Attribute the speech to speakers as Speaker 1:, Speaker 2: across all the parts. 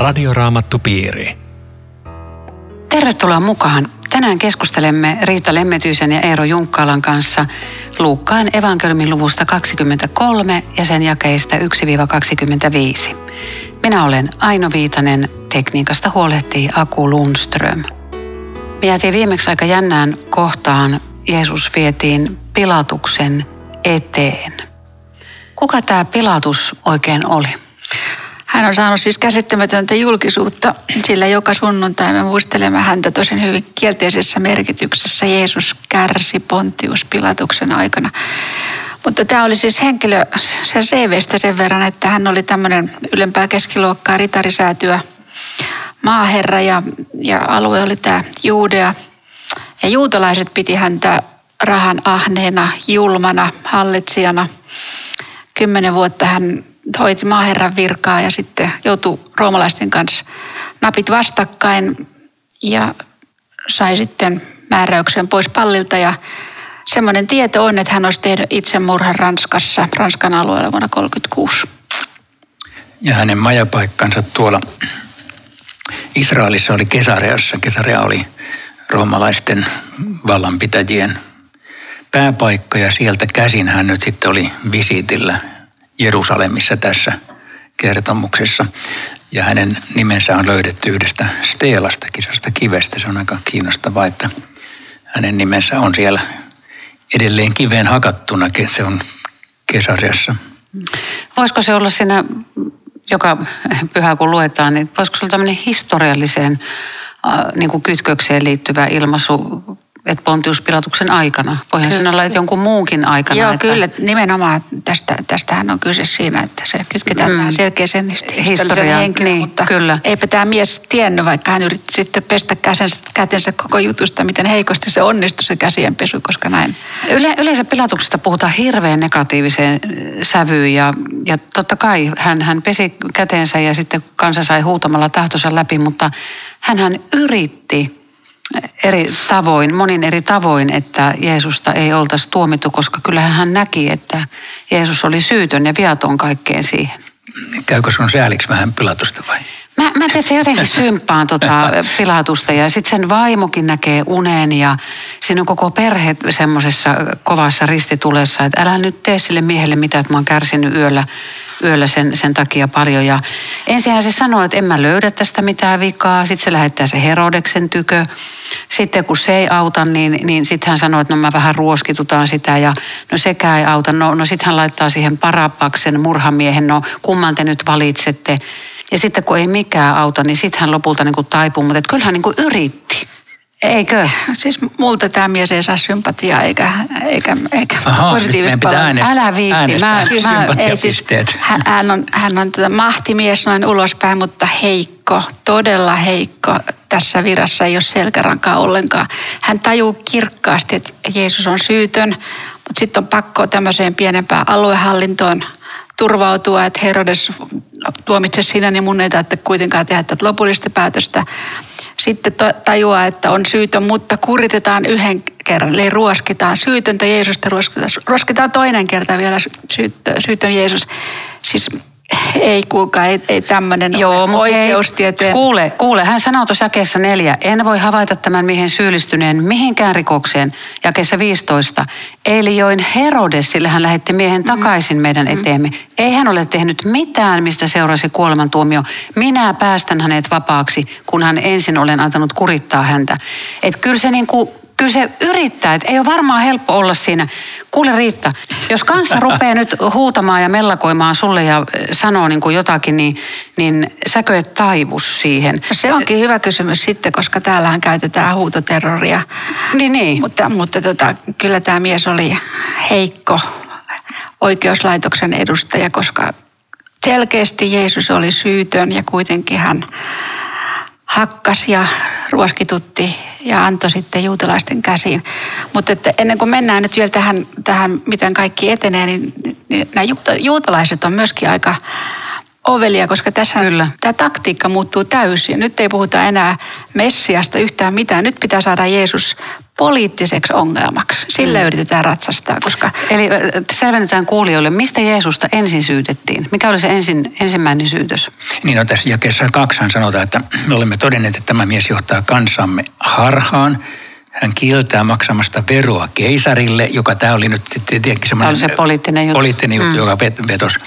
Speaker 1: Radioraamattupiiri.
Speaker 2: Tervetuloa mukaan. Tänään keskustelemme Riitta Lemmetyisen ja Eero Junkkaalan kanssa Luukkaan evankeliumin luvusta 23 ja sen jakeista 1-25. Minä olen Aino Viitanen, tekniikasta huolehtii Aku Lundström. Me jäätiin viimeksi aika jännään kohtaan. Jeesus vietiin Pilatuksen eteen. Kuka tämä Pilatus oikein oli?
Speaker 3: Hän on saanut siis käsittämätöntä julkisuutta, sillä joka sunnuntai me muistelemme häntä tosin hyvin kielteisessä merkityksessä. Jeesus kärsi Pontius Pilatuksen aikana. Mutta tämä oli siis henkilö sen CVstä sen verran, että hän oli tämmöinen ylempää keskiluokkaa ritarisäätyä maaherra ja, ja alue oli tämä Juudea. Ja juutalaiset piti häntä rahan ahneena, julmana, hallitsijana. Kymmenen vuotta hän hoiti maaherran virkaa ja sitten joutui roomalaisten kanssa napit vastakkain ja sai sitten määräyksen pois pallilta ja semmoinen tieto on, että hän olisi tehnyt itsemurhan Ranskassa, Ranskan alueella vuonna 1936.
Speaker 4: Ja hänen majapaikkansa tuolla Israelissa oli Kesareassa. Kesarea oli roomalaisten vallanpitäjien pääpaikka ja sieltä käsin hän nyt sitten oli visiitillä Jerusalemissa tässä kertomuksessa. Ja hänen nimensä on löydetty yhdestä steelasta, kisasta kivestä. Se on aika kiinnostavaa, että hänen nimensä on siellä edelleen kiveen hakattuna. Se on Kesariassa.
Speaker 2: Voisiko se olla siinä, joka pyhä kun luetaan, niin voisiko se olla tämmöinen historialliseen äh, niin kuin kytkökseen liittyvä ilmaisu että Pontius Pilatuksen aikana. Voihan sen olla, että jonkun muunkin aikana.
Speaker 3: Joo,
Speaker 2: että...
Speaker 3: kyllä. Nimenomaan tästä, tästähän on kyse siinä, että se kytketään mm. selkeäseen historian henkilöön. Niin, mutta kyllä. eipä tämä mies tiennyt, vaikka hän yritti sitten pestä käsensä, kätensä koko jutusta, miten heikosti se onnistui se käsienpesu, koska näin.
Speaker 2: Yle, yleensä Pilatuksesta puhutaan hirveän negatiiviseen äh, sävyyn ja, ja totta kai hän, hän pesi käteensä ja sitten kansa sai huutamalla tahtonsa läpi, mutta hän yritti eri tavoin, monin eri tavoin, että Jeesusta ei oltaisi tuomittu, koska kyllähän hän näki, että Jeesus oli syytön ja viaton kaikkeen siihen.
Speaker 4: Käykö sun sääliksi vähän pilatusta vai?
Speaker 2: Mä, mä tein se jotenkin symppaan tota pilatusta ja sitten sen vaimokin näkee unen ja siinä on koko perhe semmoisessa kovassa ristitulessa, että älä nyt tee sille miehelle mitään, että mä oon kärsinyt yöllä yöllä sen, sen takia paljon. Ja ensinhän se sanoi, että en mä löydä tästä mitään vikaa. Sitten se lähettää se Herodeksen tykö. Sitten kun se ei auta, niin, niin sitten hän sanoi, että no mä vähän ruoskitutaan sitä ja no sekään ei auta. No, no sitten hän laittaa siihen parapaksen murhamiehen, no kumman te nyt valitsette. Ja sitten kun ei mikään auta, niin sitten hän lopulta niin kuin taipuu, mutta kyllä hän niin kuin yritti. Eikö?
Speaker 3: Siis multa tämä mies ei saa sympatiaa eikä, eikä, eikä
Speaker 4: Aha, positiivista
Speaker 2: palautetta. Älä viitti.
Speaker 4: Mä, mä, ei, siis,
Speaker 3: hän, hän on, hän on tätä mahtimies noin ulospäin, mutta heikko, todella heikko. Tässä virassa ei ole selkärankaa ollenkaan. Hän tajuu kirkkaasti, että Jeesus on syytön, mutta sitten on pakko tämmöiseen pienempään aluehallintoon turvautua, että Herodes tuomitse sinä, niin mun ei tarvitse kuitenkaan tehdä tätä lopullista päätöstä sitten tajuaa, että on syytön, mutta kuritetaan yhden kerran, eli ruoskitaan syytöntä Jeesusta, ruoskitaan, ruoskitaan toinen kerta vielä syytön Jeesus. Siis ei kuulkaa, ei, ei tämmöinen Joo, ole oikeustieteen.
Speaker 2: kuule, kuule, hän sanoo tuossa jakeessa neljä, en voi havaita tämän miehen syyllistyneen mihinkään rikokseen. Jakeessa 15, eli join Herodes, sillä hän lähetti miehen takaisin mm. meidän eteemme. Mm. Ei hän ole tehnyt mitään, mistä seurasi kuolemantuomio. Minä päästän hänet vapaaksi, kun hän ensin olen antanut kurittaa häntä. Että kyllä se niin kuin kyllä se yrittää, että ei ole varmaan helppo olla siinä. Kuule Riitta, jos kanssa rupeaa nyt huutamaan ja mellakoimaan sulle ja eh, sanoo niin kuin jotakin, niin, niin säkö et taivus siihen? No
Speaker 3: se onkin hyvä kysymys sitten, koska täällähän käytetään huutoterroria.
Speaker 2: Niin, niin.
Speaker 3: Mutta, mutta tota, kyllä tämä mies oli heikko oikeuslaitoksen edustaja, koska selkeästi Jeesus oli syytön ja kuitenkin hän hakkasi ja ruoskitutti ja antoi sitten juutalaisten käsiin. Mutta että ennen kuin mennään nyt vielä tähän, tähän miten kaikki etenee, niin, niin nämä juutalaiset on myöskin aika ovelia, koska tässä Kyllä. tämä taktiikka muuttuu täysin. Nyt ei puhuta enää Messiasta yhtään mitään. Nyt pitää saada Jeesus poliittiseksi ongelmaksi. Sillä mm. yritetään ratsastaa, koska...
Speaker 2: Eli selvennetään kuulijoille, mistä Jeesusta ensin syytettiin? Mikä oli se ensin, ensimmäinen syytös?
Speaker 4: Niin no tässä jakeessa kaksihan sanotaan, että me olemme todenneet, että tämä mies johtaa kansamme harhaan. Hän kieltää maksamasta veroa keisarille, joka tämä oli nyt tietenkin semmoinen...
Speaker 2: Tämä oli se poliittinen juttu.
Speaker 4: Poliittinen juttu, mm. joka vetosi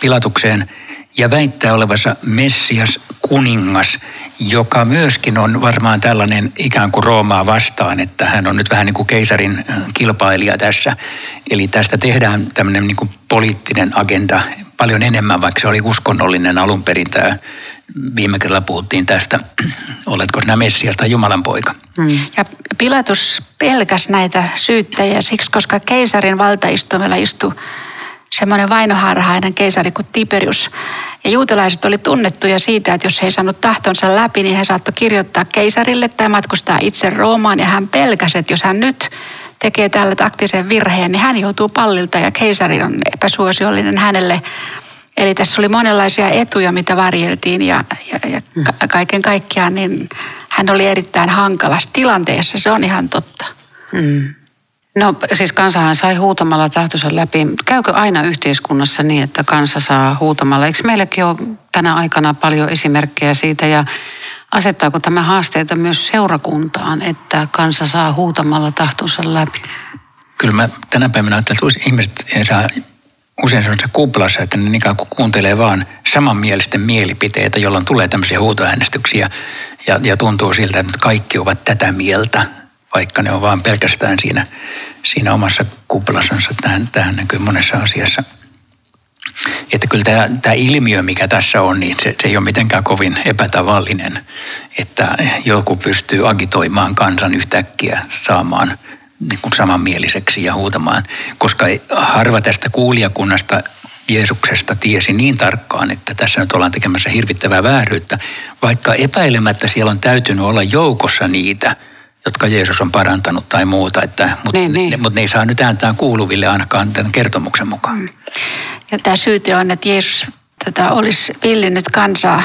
Speaker 4: Pilatukseen ja väittää olevansa Messias kuningas, joka myöskin on varmaan tällainen ikään kuin Roomaa vastaan, että hän on nyt vähän niin kuin keisarin kilpailija tässä. Eli tästä tehdään tämmöinen niin kuin poliittinen agenda paljon enemmän, vaikka se oli uskonnollinen alun perin tämä viime kerralla puhuttiin tästä, oletko sinä Messias tai Jumalan poika.
Speaker 3: Hmm. Ja Pilatus pelkäs näitä syyttäjiä siksi, koska keisarin valtaistumella istui semmoinen vainoharhainen keisari kuin Tiberius. Ja juutalaiset oli tunnettuja siitä, että jos he ei saanut tahtonsa läpi, niin he saattoi kirjoittaa keisarille tai matkustaa itse Roomaan. Ja hän pelkäsi, että jos hän nyt tekee tällä taktisen virheen, niin hän joutuu pallilta ja keisari on epäsuosiollinen hänelle. Eli tässä oli monenlaisia etuja, mitä varjeltiin ja, ja, ja ka- kaiken kaikkiaan niin hän oli erittäin hankalassa tilanteessa, se on ihan totta. Mm.
Speaker 2: No siis kansahan sai huutamalla tahtonsa läpi. Käykö aina yhteiskunnassa niin, että kansa saa huutamalla? Eikö meilläkin ole tänä aikana paljon esimerkkejä siitä ja asettaako tämä haasteita myös seurakuntaan, että kansa saa huutamalla tahtonsa läpi?
Speaker 4: Kyllä mä tänä päivänä ajattelen, että ihmiset saa usein sellaisessa kuplassa, että ne ikään kuin kuuntelee vaan samanmielisten mielipiteitä, jolloin tulee tämmöisiä huutoäänestyksiä ja, ja tuntuu siltä, että kaikki ovat tätä mieltä – vaikka ne on vaan pelkästään siinä, siinä omassa kuplassansa. Tähän, tähän näkyy monessa asiassa. Että kyllä tämä, tämä ilmiö, mikä tässä on, niin se, se ei ole mitenkään kovin epätavallinen, että joku pystyy agitoimaan kansan yhtäkkiä saamaan niin kuin samanmieliseksi ja huutamaan, koska harva tästä kuulijakunnasta Jeesuksesta tiesi niin tarkkaan, että tässä nyt ollaan tekemässä hirvittävää vääryyttä, vaikka epäilemättä siellä on täytynyt olla joukossa niitä – jotka Jeesus on parantanut tai muuta, että, mutta niin, niin. Ne, mut ne ei saa nyt ääntään kuuluville ainakaan tämän kertomuksen mukaan. Mm.
Speaker 3: Ja tämä syyte on, että Jeesus tota, olisi villinnyt kansaa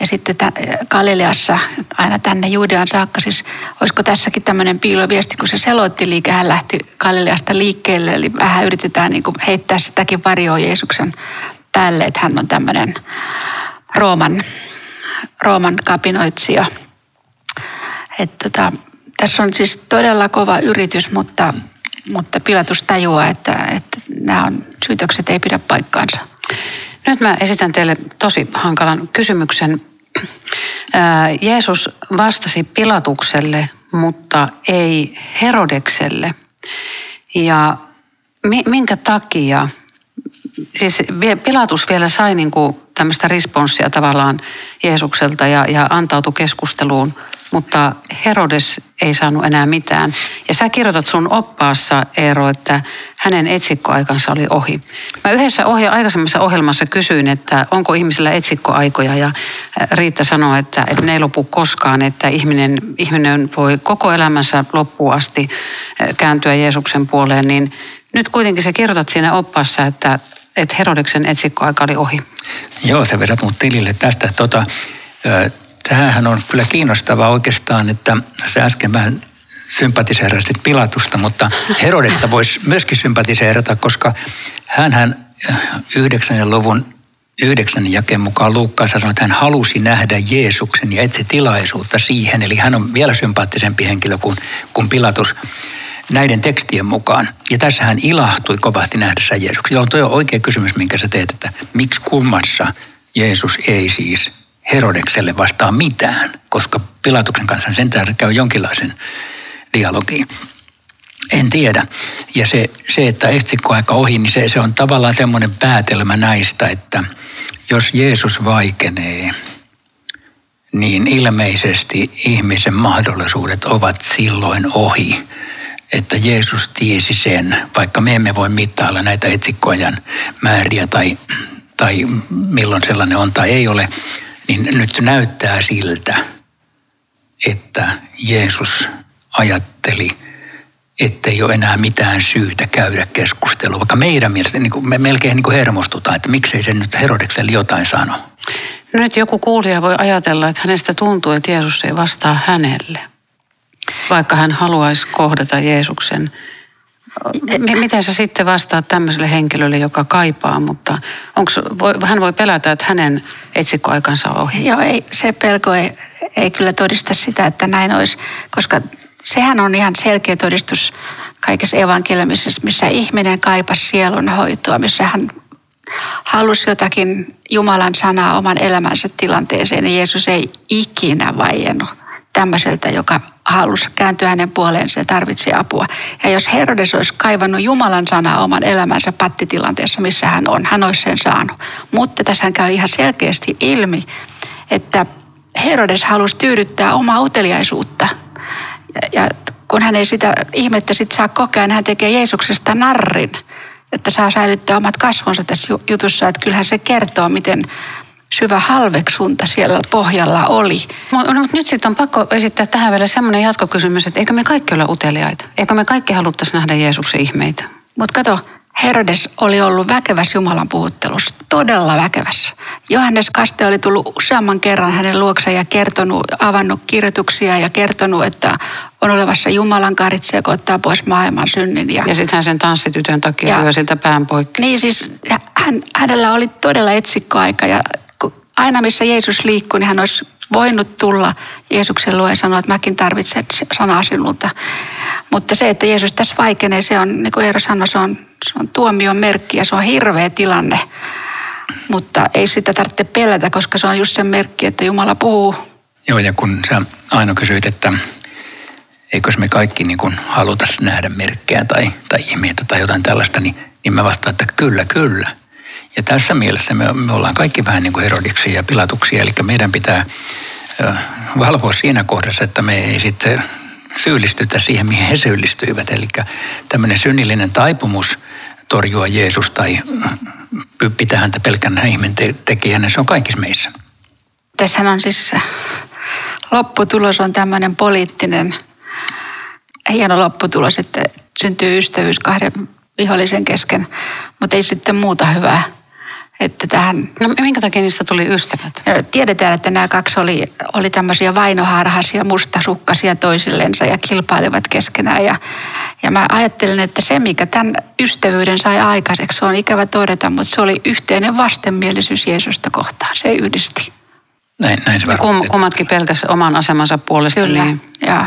Speaker 3: ja sitten tä, Galileassa aina tänne Juudean saakka. Siis olisiko tässäkin tämmöinen piiloviesti, kun se selotti liike, hän lähti Galileasta liikkeelle, eli vähän yritetään niin kuin heittää sitäkin varjoa Jeesuksen päälle, että hän on tämmöinen Rooman, Rooman kapinoitsija. Että tota, tässä on siis todella kova yritys, mutta, mutta Pilatus tajuaa, että, että nämä on, syytökset ei pidä paikkaansa.
Speaker 2: Nyt mä esitän teille tosi hankalan kysymyksen. Jeesus vastasi Pilatukselle, mutta ei Herodekselle. Ja minkä takia, siis Pilatus vielä sai niin kuin tämmöistä responssia tavallaan Jeesukselta ja, ja antautui keskusteluun, mutta Herodes ei saanut enää mitään. Ja sä kirjoitat sun oppaassa, Eero, että hänen etsikkoaikansa oli ohi. Mä yhdessä ohja, aikaisemmassa ohjelmassa kysyin, että onko ihmisillä etsikkoaikoja ja Riitta sanoi, että, että ne ei lopu koskaan, että ihminen, ihminen voi koko elämänsä loppuun asti kääntyä Jeesuksen puoleen, niin nyt kuitenkin sä kirjoitat siinä oppaassa, että, että Herodeksen etsikkoaika oli ohi.
Speaker 4: Joo, sä vedät mut tilille tästä. Tota, Tämähän on kyllä kiinnostavaa oikeastaan, että se äsken vähän sympatiseerasit Pilatusta, mutta Herodesta voisi myöskin sympatiseerata, koska hän 9. Äh, luvun 9. jakeen mukaan Luukkaassa sanoi, että hän halusi nähdä Jeesuksen ja etsi tilaisuutta siihen. Eli hän on vielä sympaattisempi henkilö kuin, kuin Pilatus näiden tekstien mukaan. Ja tässä hän ilahtui kovasti nähdessä Jeesuksen. Joo, toi on oikea kysymys, minkä sä teet, että miksi kummassa Jeesus ei siis Herodekselle vastaa mitään, koska Pilatuksen kanssa sentään käy jonkinlaisen dialogiin. En tiedä. Ja se, se että etsikkoaika ohi, niin se, se on tavallaan semmoinen päätelmä näistä, että jos Jeesus vaikenee, niin ilmeisesti ihmisen mahdollisuudet ovat silloin ohi. Että Jeesus tiesi sen, vaikka me emme voi mittailla näitä etsikkoajan määriä tai, tai milloin sellainen on tai ei ole, niin nyt näyttää siltä, että Jeesus ajatteli ettei ole enää mitään syytä käydä keskustelua. Vaikka meidän mielestä niin kuin me melkein niin kuin hermostutaan, että miksei se nyt Herodekselle jotain sano.
Speaker 2: No nyt joku kuulija voi ajatella, että hänestä tuntuu, että Jeesus ei vastaa hänelle. Vaikka hän haluaisi kohdata Jeesuksen. M- miten sä sitten vastaat tämmöiselle henkilölle, joka kaipaa, mutta onks, voi, hän voi pelätä, että hänen etsikkoaikansa on ohi?
Speaker 3: Joo, ei, se pelko ei, ei kyllä todista sitä, että näin olisi, koska sehän on ihan selkeä todistus kaikessa evankeliumissa, missä ihminen kaipasi sielun hoitoa, missä hän halusi jotakin Jumalan sanaa oman elämänsä tilanteeseen, niin Jeesus ei ikinä vaiennut tämmöiseltä, joka halusi kääntyä hänen puoleensa ja tarvitsi apua. Ja jos Herodes olisi kaivannut Jumalan sanaa oman elämänsä pattitilanteessa, missä hän on, hän olisi sen saanut. Mutta tässä käy ihan selkeästi ilmi, että Herodes halusi tyydyttää omaa uteliaisuutta. Ja, ja kun hän ei sitä ihmettä sit saa kokea, niin hän tekee Jeesuksesta narrin, että saa säilyttää omat kasvonsa tässä jutussa. Että kyllähän se kertoo, miten syvä halveksunta siellä pohjalla oli.
Speaker 2: Mutta no, nyt sitten on pakko esittää tähän vielä semmoinen jatkokysymys, että eikö me kaikki ole uteliaita? Eikö me kaikki haluttaisi nähdä Jeesuksen ihmeitä?
Speaker 3: Mutta kato, Herodes oli ollut väkevässä Jumalan puhuttelussa, todella väkevässä. Johannes Kaste oli tullut useamman kerran hänen luokseen ja kertonut, avannut kirjoituksia ja kertonut, että on olevassa Jumalan karitse, joka ottaa pois maailman synnin.
Speaker 2: Ja, ja sitten hän sen tanssitytön takia lyö siltä pään poikki.
Speaker 3: Niin siis hän, hänellä oli todella etsikkoaika ja aina missä Jeesus liikkui, niin hän olisi voinut tulla Jeesuksen luo ja sanoa, että mäkin tarvitsen sanaa sinulta. Mutta se, että Jeesus tässä vaikenee, se on, niin kuin Eero sanoi, se on, se on tuomion merkki ja se on hirveä tilanne. Mutta ei sitä tarvitse pelätä, koska se on just se merkki, että Jumala puhuu.
Speaker 4: Joo, ja kun sä aina kysyit, että eikös me kaikki niin kuin haluta nähdä merkkejä tai, tai ihmeitä tai jotain tällaista, niin, niin mä vastaan, että kyllä, kyllä – ja tässä mielessä me, me ollaan kaikki vähän niin kuin Herodiksi ja pilatuksia, eli meidän pitää valvoa siinä kohdassa, että me ei sitten syyllistytä siihen, mihin he syyllistyivät. Eli tämmöinen synnillinen taipumus torjua Jeesus tai pitää häntä pelkänä ihminen tekijänä, se on kaikissa meissä.
Speaker 3: Tässä on siis lopputulos on tämmöinen poliittinen, hieno lopputulos, että syntyy ystävyys kahden vihollisen kesken, mutta ei sitten muuta hyvää että tähän...
Speaker 2: No minkä takia niistä tuli ystävät?
Speaker 3: Tiedetään, että nämä kaksi oli, oli tämmöisiä vainoharhaisia, mustasukkasia toisillensa ja kilpailevat keskenään. Ja, ja mä ajattelen, että se mikä tämän ystävyyden sai aikaiseksi, se on ikävä todeta, mutta se oli yhteinen vastenmielisyys Jeesusta kohtaan. Se yhdisti.
Speaker 4: Näin, näin se
Speaker 2: kum, kummatkin pelkäs oman asemansa puolesta.
Speaker 3: Kyllä,
Speaker 2: niin...
Speaker 3: ja.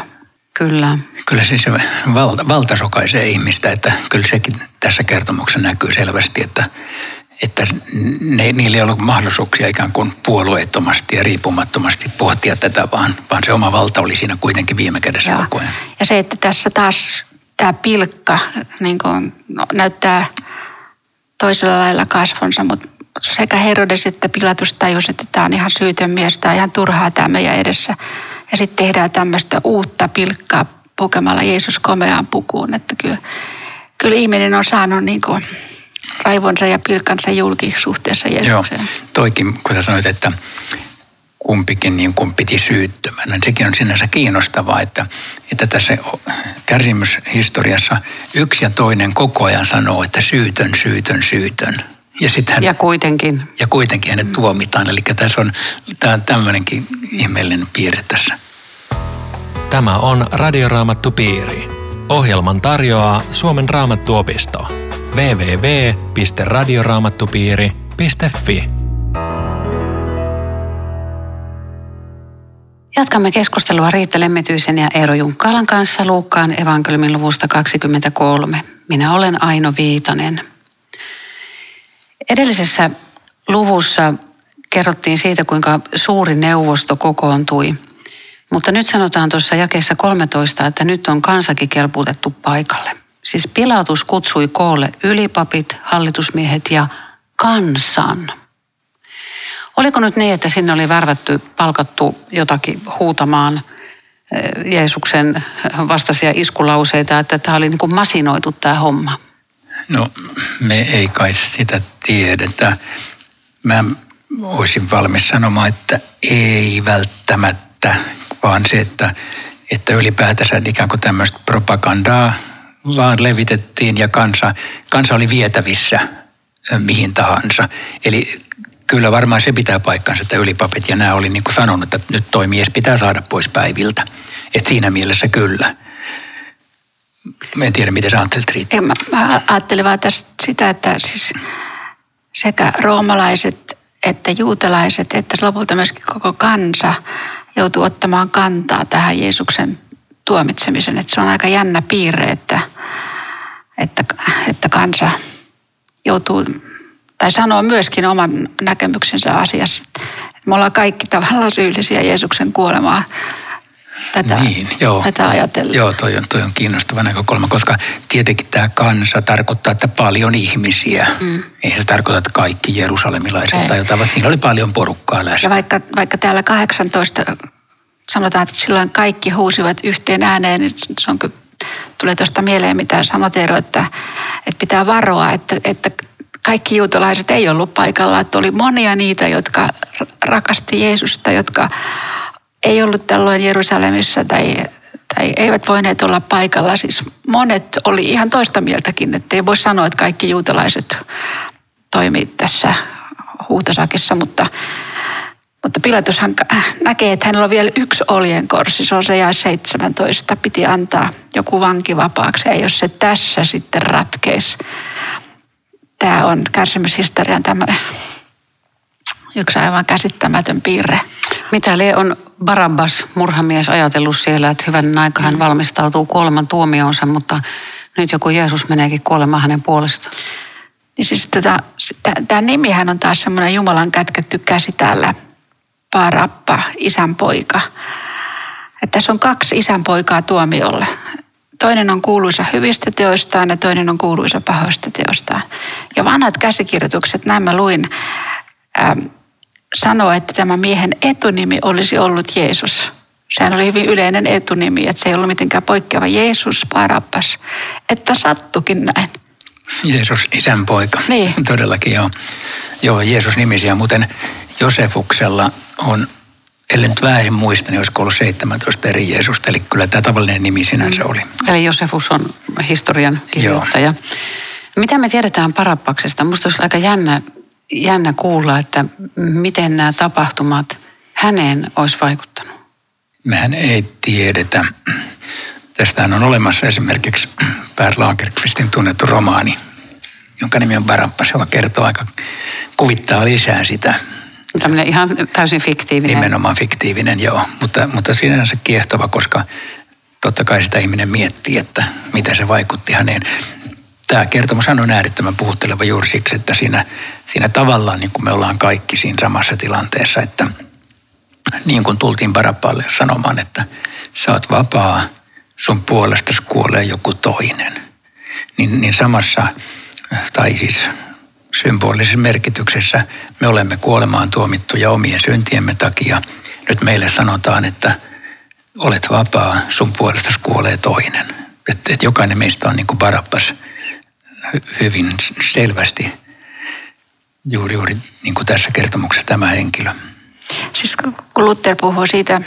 Speaker 2: Kyllä.
Speaker 4: Kyllä siis se valta, valtasokaisee ihmistä, että kyllä sekin tässä kertomuksessa näkyy selvästi, että että ne, niillä ei ollut mahdollisuuksia ikään kuin puolueettomasti ja riippumattomasti pohtia tätä, vaan, vaan se oma valta oli siinä kuitenkin viime kädessä Joo. koko ajan.
Speaker 3: Ja se, että tässä taas tämä pilkka niin kuin, no, näyttää toisella lailla kasvonsa, mutta sekä Herodes että Pilatus tajus, että tämä on ihan syytön mies, tämä on ihan turhaa tämä meidän edessä. Ja sitten tehdään tämmöistä uutta pilkkaa pukemalla Jeesus komeaan pukuun, että kyllä, kyllä ihminen on saanut niin kuin, raivonsa ja pilkansa julki suhteessa Jeesukseen.
Speaker 4: Joo, toikin, kun sä sanoit, että kumpikin niin kuin piti syyttömänä. Sekin on sinänsä kiinnostavaa, että, että tässä kärsimyshistoriassa yksi ja toinen koko ajan sanoo, että syytön, syytön, syytön.
Speaker 2: Ja, sit hän, ja kuitenkin.
Speaker 4: Ja kuitenkin hänet tuomitaan. Eli tässä on tämä tämmöinenkin ihmeellinen piirre tässä.
Speaker 1: Tämä on Radioraamattu Piiri. Ohjelman tarjoaa Suomen raamattuopisto www.radioraamattupiiri.fi.
Speaker 2: Jatkamme keskustelua Riitta Lemmetyisen ja Eero Junkkaalan kanssa Luukkaan evankeliumin luvusta 23. Minä olen Aino Viitanen. Edellisessä luvussa kerrottiin siitä, kuinka suuri neuvosto kokoontui. Mutta nyt sanotaan tuossa jakeessa 13, että nyt on kansakin kelpuutettu paikalle. Siis Pilatus kutsui koolle ylipapit, hallitusmiehet ja kansan. Oliko nyt niin, että sinne oli värvätty, palkattu jotakin huutamaan eh, Jeesuksen vastaisia iskulauseita, että tämä oli niin kuin masinoitu tämä homma?
Speaker 4: No me ei kai sitä tiedetä. Mä olisin valmis sanomaan, että ei välttämättä, vaan se, että, että ylipäätänsä ikään kuin tämmöistä propagandaa vaan levitettiin ja kansa, kansa oli vietävissä mihin tahansa. Eli kyllä varmaan se pitää paikkansa, että ylipapit ja nämä oli niin kuin sanonut, että nyt toi mies pitää saada pois päiviltä. Et siinä mielessä kyllä. Mä en tiedä, miten sä ajattelet Riitta.
Speaker 3: Mä, mä ajattelin vaan tästä sitä, että siis sekä roomalaiset että juutalaiset, että lopulta myöskin koko kansa joutuu ottamaan kantaa tähän Jeesuksen tuomitsemisen. Että se on aika jännä piirre, että, että, että kansa joutuu, tai sanoo myöskin oman näkemyksensä asiassa. Me ollaan kaikki tavallaan syyllisiä Jeesuksen kuolemaa tätä, niin, joo, tätä ajatella.
Speaker 4: Joo, toi on, toi on kiinnostava näkökulma, koska tietenkin tämä kansa tarkoittaa, että paljon ihmisiä. Mm. Ei se tarkoita, että kaikki jerusalemilaiset Ei. tai jotain, vaan siinä oli paljon porukkaa läsnä.
Speaker 3: Ja vaikka, vaikka täällä 18 sanotaan, että silloin kaikki huusivat yhteen ääneen, niin se on, tulee tuosta mieleen, mitä sanot Eero, että, että pitää varoa, että, että kaikki juutalaiset ei ollut paikalla, että oli monia niitä, jotka rakasti Jeesusta, jotka ei ollut tällöin Jerusalemissa tai, tai eivät voineet olla paikalla. Siis monet oli ihan toista mieltäkin, että ei voi sanoa, että kaikki juutalaiset toimi tässä huutosakissa, mutta, mutta Pilatushan näkee, että hänellä on vielä yksi oljenkorsi, se on se ja 17, piti antaa joku vanki vapaaksi, ja jos se tässä sitten ratkeisi. Tämä on kärsimyshistorian tämmöinen yksi aivan käsittämätön piirre.
Speaker 2: Mitä Lee on Barabbas murhamies ajatellut siellä, että hyvän aika hän valmistautuu kuoleman tuomionsa, mutta nyt joku Jeesus meneekin kuolemaan hänen puolestaan.
Speaker 3: Niin siis tätä, tämä nimihän on taas semmoinen Jumalan kätketty käsi täällä. Barabba, isän poika. Että tässä on kaksi isän poikaa tuomiolle. Toinen on kuuluisa hyvistä teoistaan ja toinen on kuuluisa pahoista teoistaan. Ja vanhat käsikirjoitukset, nämä luin, ähm, sanoa, että tämä miehen etunimi olisi ollut Jeesus. Sehän oli hyvin yleinen etunimi, että se ei ollut mitenkään poikkeava Jeesus Barabbas. Että sattukin näin.
Speaker 4: Jeesus isän poika.
Speaker 3: Niin.
Speaker 4: Todellakin joo. Joo, Jeesus nimisiä. Muuten Josefuksella on, ellei nyt väärin muista, niin olisiko ollut 17 eri Jeesusta. Eli kyllä tämä tavallinen nimi sinänsä mm. oli.
Speaker 2: Eli Josefus on historian kirjoittaja. Joo. Mitä me tiedetään Parappaksesta? Minusta olisi aika jännä jännä kuulla, että miten nämä tapahtumat häneen olisi vaikuttanut.
Speaker 4: Mehän ei tiedetä. Tästähän on olemassa esimerkiksi Per Lagerqvistin tunnettu romaani, jonka nimi on Barabas, joka kertoo aika, kuvittaa lisää sitä.
Speaker 2: Tämmöinen ihan täysin fiktiivinen.
Speaker 4: Nimenomaan fiktiivinen, joo. Mutta, mutta sinänsä kiehtova, koska totta kai sitä ihminen miettii, että mitä se vaikutti häneen tämä kertomus on äärettömän puhutteleva juuri siksi, että siinä, siinä tavallaan niin kuin me ollaan kaikki siinä samassa tilanteessa, että niin kuin tultiin Parapalle sanomaan, että sä oot vapaa, sun puolesta kuolee joku toinen. Niin, niin samassa, tai siis symbolisessa merkityksessä me olemme kuolemaan tuomittuja omien syntiemme takia. Nyt meille sanotaan, että olet vapaa, sun puolesta kuolee toinen. Että et jokainen meistä on niin kuin Barabas – hyvin selvästi juuri, juuri niin kuin tässä kertomuksessa tämä henkilö.
Speaker 3: Siis kun Luther puhuu siitä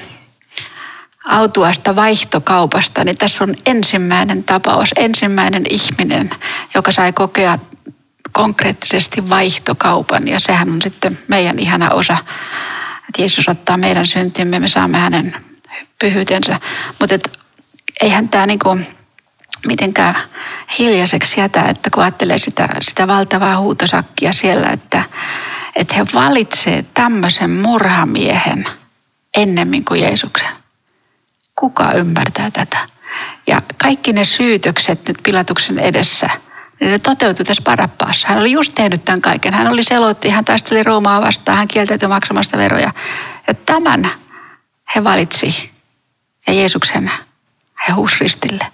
Speaker 3: autuasta vaihtokaupasta, niin tässä on ensimmäinen tapaus, ensimmäinen ihminen, joka sai kokea konkreettisesti vaihtokaupan. Ja sehän on sitten meidän ihana osa, että Jeesus ottaa meidän syntimme, me saamme hänen pyhyytensä. Mutta eihän tämä niinku mitenkään hiljaiseksi jätä, että kun ajattelee sitä, sitä valtavaa huutosakkia siellä, että, että he valitsee tämmöisen murhamiehen ennemmin kuin Jeesuksen. Kuka ymmärtää tätä? Ja kaikki ne syytökset nyt Pilatuksen edessä, niin ne toteutui tässä parappaassa. Hän oli just tehnyt tämän kaiken. Hän oli selotti, hän taisteli Roomaa vastaan, hän kieltäytyi maksamasta veroja. Ja tämän he valitsi ja Jeesuksen he huusristille.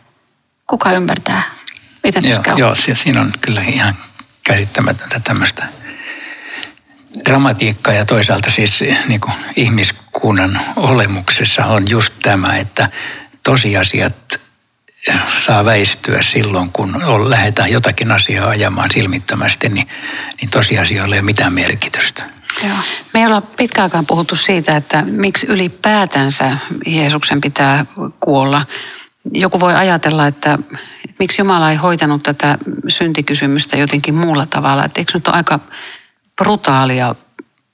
Speaker 3: Kuka ymmärtää, mitä tässä käy?
Speaker 4: Joo, siinä on kyllä ihan käsittämätöntä tämmöistä dramatiikkaa ja toisaalta siis niin kuin ihmiskunnan olemuksessa on just tämä, että tosiasiat saa väistyä silloin, kun on, lähdetään jotakin asiaa ajamaan silmittömästi, niin, niin tosiasioilla ei ole mitään merkitystä.
Speaker 2: Joo. Me ei olla pitkäaikaan puhuttu siitä, että miksi ylipäätänsä Jeesuksen pitää kuolla joku voi ajatella, että miksi Jumala ei hoitanut tätä syntikysymystä jotenkin muulla tavalla. Että eikö nyt ole aika brutaalia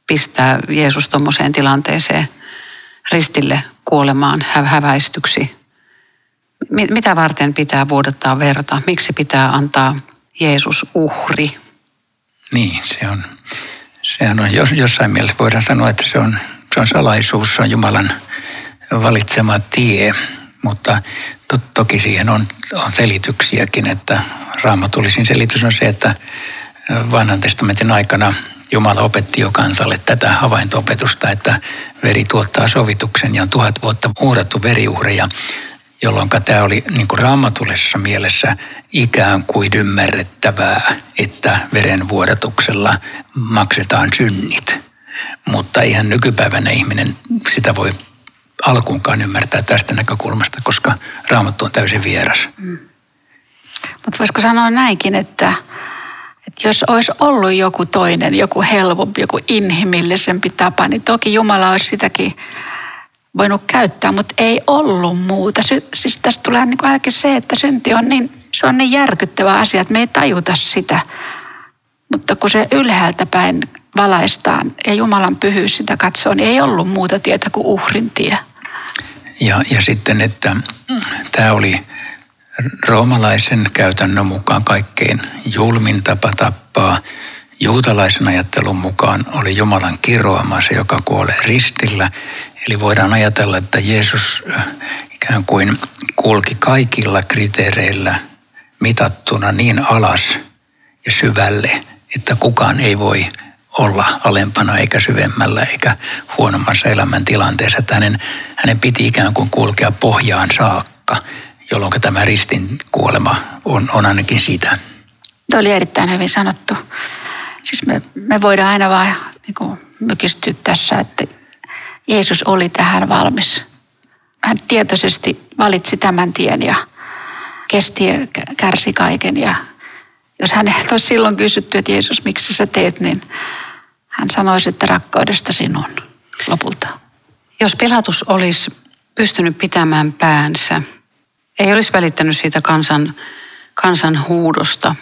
Speaker 2: pistää Jeesus tuommoiseen tilanteeseen ristille kuolemaan häväistyksi. Mitä varten pitää vuodattaa verta? Miksi pitää antaa Jeesus uhri?
Speaker 4: Niin, se on, sehän on jos, jossain mielessä voidaan sanoa, että se on, se on salaisuus, se on Jumalan valitsema tie, mutta to, toki siihen on, on selityksiäkin, että raamatullisin selitys on se, että vanhan testamentin aikana Jumala opetti jo kansalle tätä havaintoopetusta, että veri tuottaa sovituksen ja on tuhat vuotta uhrattu veriuhreja, jolloin tämä oli niin kuin raamatullisessa mielessä ikään kuin ymmärrettävää, että verenvuodatuksella maksetaan synnit. Mutta ihan nykypäivänä ihminen sitä voi alkuunkaan ymmärtää tästä näkökulmasta, koska raamattu on täysin vieras. Mm.
Speaker 3: Mutta voisiko sanoa näinkin, että, että jos olisi ollut joku toinen, joku helpompi, joku inhimillisempi tapa, niin toki Jumala olisi sitäkin voinut käyttää, mutta ei ollut muuta. Sy- siis tästä tulee niin ainakin se, että synti on niin, se on niin järkyttävä asia, että me ei tajuta sitä. Mutta kun se ylhäältä päin valaistaan ja Jumalan pyhyys sitä katsoo, niin ei ollut muuta tietä kuin uhrin tie.
Speaker 4: Ja, ja sitten, että tämä oli roomalaisen käytännön mukaan kaikkein julmin tapa tappaa. Juutalaisen ajattelun mukaan oli Jumalan kiroama se, joka kuolee ristillä. Eli voidaan ajatella, että Jeesus äh, ikään kuin kulki kaikilla kriteereillä mitattuna niin alas ja syvälle, että kukaan ei voi olla alempana eikä syvemmällä eikä huonommassa elämäntilanteessa. Että hänen, hänen piti ikään kuin kulkea pohjaan saakka, jolloin tämä ristin kuolema on, on ainakin sitä.
Speaker 3: Tuo oli erittäin hyvin sanottu. Siis me, me voidaan aina vaan niin mykistyä tässä, että Jeesus oli tähän valmis. Hän tietoisesti valitsi tämän tien ja kesti ja kärsi kaiken. Ja jos hän olisi silloin kysytty, että Jeesus, miksi sä teet, niin hän sanoisi, että rakkaudesta sinun lopulta.
Speaker 2: Jos Pilatus olisi pystynyt pitämään päänsä, ei olisi välittänyt siitä kansan, kansan huudosta,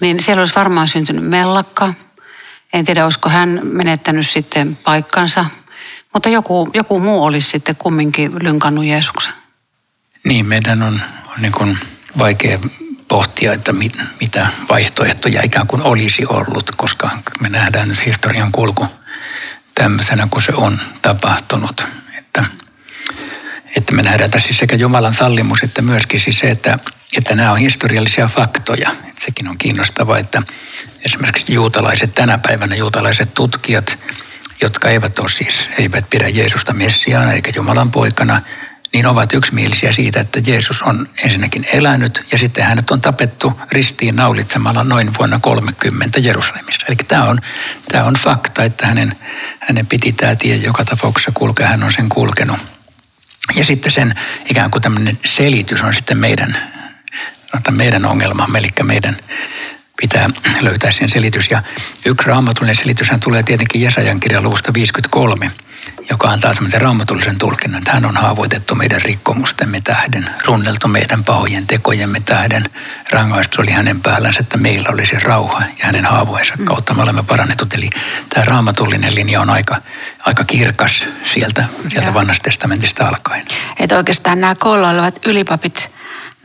Speaker 2: niin siellä olisi varmaan syntynyt mellakka. En tiedä, olisiko hän menettänyt sitten paikkansa, mutta joku, joku muu olisi sitten kumminkin lynkannut Jeesuksen.
Speaker 4: Niin, meidän on, on niin kuin vaikea pohtia, että mit, mitä vaihtoehtoja ikään kuin olisi ollut, koska me nähdään nyt historian kulku tämmöisenä kuin se on tapahtunut. Että, että me nähdään tässä siis sekä Jumalan sallimus että myöskin siis se, että, että nämä on historiallisia faktoja. Että sekin on kiinnostavaa, että esimerkiksi juutalaiset tänä päivänä, juutalaiset tutkijat, jotka eivät ole siis, eivät pidä Jeesusta Messiaana eikä Jumalan poikana – niin ovat yksimielisiä siitä, että Jeesus on ensinnäkin elänyt ja sitten hänet on tapettu ristiin naulitsemalla noin vuonna 30 Jerusalemissa. Eli tämä on, tämä on fakta, että hänen, hänen piti tämä tie joka tapauksessa kulkea, hän on sen kulkenut. Ja sitten sen ikään kuin tämmöinen selitys on sitten meidän, meidän ongelmamme, eli meidän pitää löytää sen selitys. Ja yksi raamatullinen selityshän tulee tietenkin Jesajan kirjan luvusta 53, joka antaa semmoisen raamatullisen tulkinnan, että hän on haavoitettu meidän rikkomustemme tähden, runneltu meidän pahojen tekojemme tähden. Rangaistus oli hänen päällänsä, että meillä olisi rauha ja hänen haavoensa mm. kautta me olemme parannetut. Eli tämä raamatullinen linja on aika, aika kirkas sieltä, sieltä vanhasta testamentista alkaen.
Speaker 3: Että oikeastaan nämä kolloilevat ylipapit,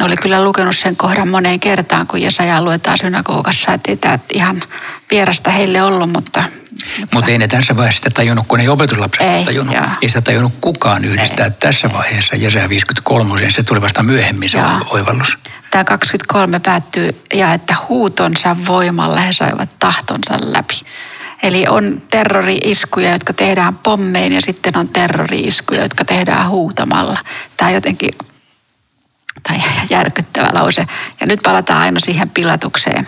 Speaker 3: ne oli kyllä lukenut sen kohdan moneen kertaan, kun Jesaja luetaan synagogassa, että ei tämä ihan vierasta heille ollut, mutta
Speaker 4: mutta, ei ne tässä vaiheessa sitä tajunnut, kun ei opetuslapset ei, tajunnut. Joo. Ei sitä tajunnut kukaan yhdistää ei. tässä vaiheessa. Jesaja 53, se tuli vasta myöhemmin se joo. oivallus.
Speaker 3: Tämä 23 päättyy, ja että huutonsa voimalla he saivat tahtonsa läpi. Eli on terrori-iskuja, jotka tehdään pommein ja sitten on terrori-iskuja, jotka tehdään huutamalla. Tämä jotenkin järkyttävä lause. Ja nyt palataan aina siihen pilatukseen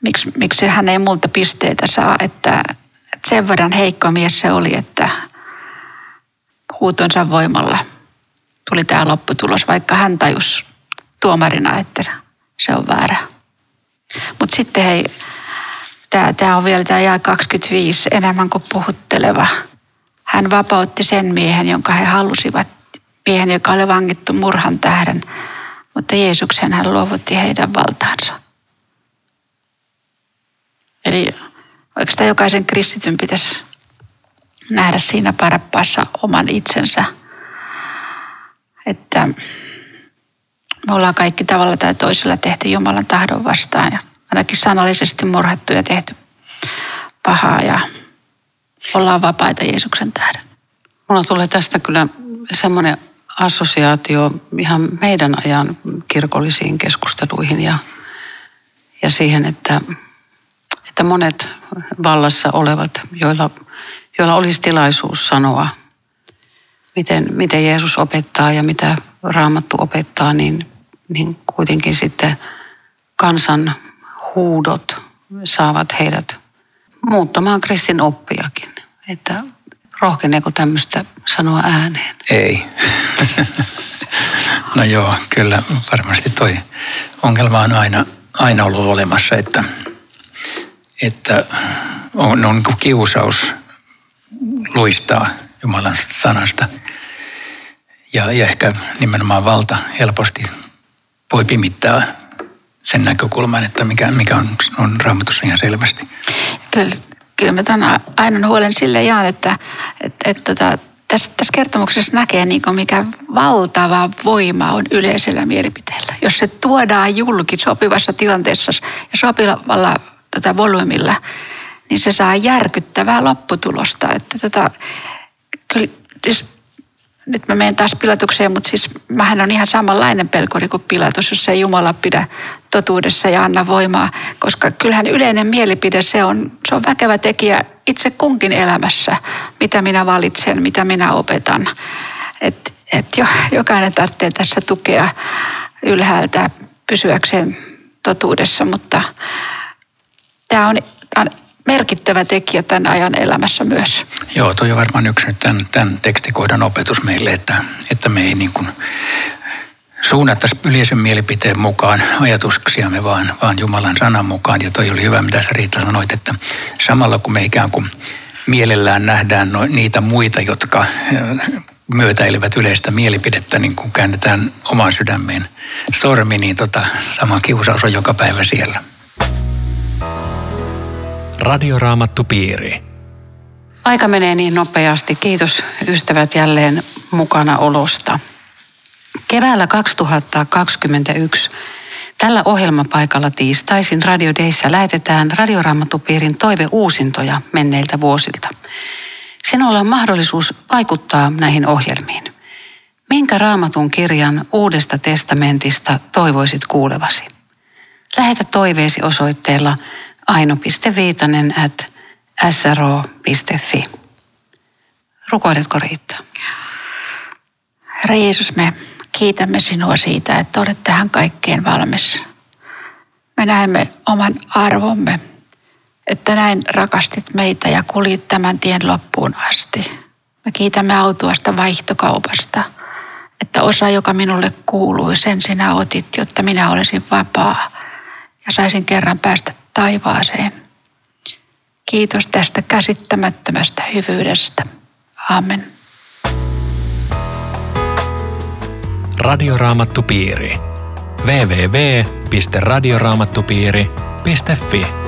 Speaker 3: miksi, miksi hän ei multa pisteitä saa, että, että sen verran heikko mies se oli, että huutonsa voimalla tuli tämä lopputulos, vaikka hän tajus tuomarina, että se on väärä. Mutta sitten hei, tämä on vielä tämä 25 enemmän kuin puhutteleva. Hän vapautti sen miehen, jonka he halusivat miehen, joka oli vangittu murhan tähden, mutta Jeesuksen hän luovutti heidän valtaansa. Eli oikeastaan jokaisen kristityn pitäisi nähdä siinä parappaassa oman itsensä. Että me ollaan kaikki tavalla tai toisella tehty Jumalan tahdon vastaan ja ainakin sanallisesti murhattu ja tehty pahaa ja ollaan vapaita Jeesuksen tähden.
Speaker 2: Mulla tulee tästä kyllä semmoinen assosiaatio ihan meidän ajan kirkollisiin keskusteluihin ja, ja siihen, että, että monet vallassa olevat, joilla, joilla olisi tilaisuus sanoa, miten, miten Jeesus opettaa ja mitä Raamattu opettaa, niin, niin kuitenkin sitten kansan huudot saavat heidät muuttamaan kristin oppiakin. Että rohkeneeko tämmöistä sanoa ääneen?
Speaker 4: Ei. no joo, kyllä varmasti toi ongelma on aina, aina ollut olemassa, että, että on, on kiusaus luistaa Jumalan sanasta. Ja, ja ehkä nimenomaan valta helposti voi pimittää sen näkökulman, että mikä, mikä on, on raamatussa ihan selvästi.
Speaker 3: Kyllä, kyllä mä tämän aina huolen sille jaan, että et, et, tota, tässä, tässä kertomuksessa näkee, niin kuin mikä valtava voima on yleisellä mielipiteellä. Jos se tuodaan julki sopivassa tilanteessa ja sopivalla tota, volyymilla, niin se saa järkyttävää lopputulosta. Että tota, kyllä, nyt mä menen taas pilatukseen, mutta siis mähän on ihan samanlainen pelkuri kuin pilatus, jos ei Jumala pidä totuudessa ja anna voimaa. Koska kyllähän yleinen mielipide, se on, se on väkevä tekijä itse kunkin elämässä, mitä minä valitsen, mitä minä opetan. Et, et jo, jokainen tarvitsee tässä tukea ylhäältä pysyäkseen totuudessa, mutta tämä on, on merkittävä tekijä tämän ajan elämässä myös.
Speaker 4: Joo, tuo on varmaan yksi nyt tämän, tämän tekstikohdan opetus meille, että, että me ei niin kuin suunnattaisi yleisen mielipiteen mukaan ajatuksiamme, vaan, vaan Jumalan sanan mukaan. Ja toi oli hyvä, mitä sä Riita sanoit, että samalla kun me ikään kuin mielellään nähdään no, niitä muita, jotka myötäilevät yleistä mielipidettä, niin kun käännetään omaan sydämeen sormi, niin tota, sama kiusaus on joka päivä siellä.
Speaker 1: Radioraamattupiiri.
Speaker 2: Aika menee niin nopeasti. Kiitos ystävät jälleen mukana olosta. Keväällä 2021 tällä ohjelmapaikalla tiistaisin Radio Dayssä lähetetään Radioraamattupiirin toiveuusintoja menneiltä vuosilta. Sinulla on mahdollisuus vaikuttaa näihin ohjelmiin. Minkä raamatun kirjan uudesta testamentista toivoisit kuulevasi? Lähetä toiveesi osoitteella aino.viitanen at sro.fi. Rukoiletko Riitta?
Speaker 3: Herra Jeesus, me kiitämme sinua siitä, että olet tähän kaikkeen valmis. Me näemme oman arvomme, että näin rakastit meitä ja kuljit tämän tien loppuun asti. Me kiitämme autuasta vaihtokaupasta, että osa, joka minulle kuului, sen sinä otit, jotta minä olisin vapaa ja saisin kerran päästä taivaaseen. Kiitos tästä käsittämättömästä hyvyydestä. Amen.
Speaker 1: Radioraamattupiiri. www.radioraamattupiiri.fi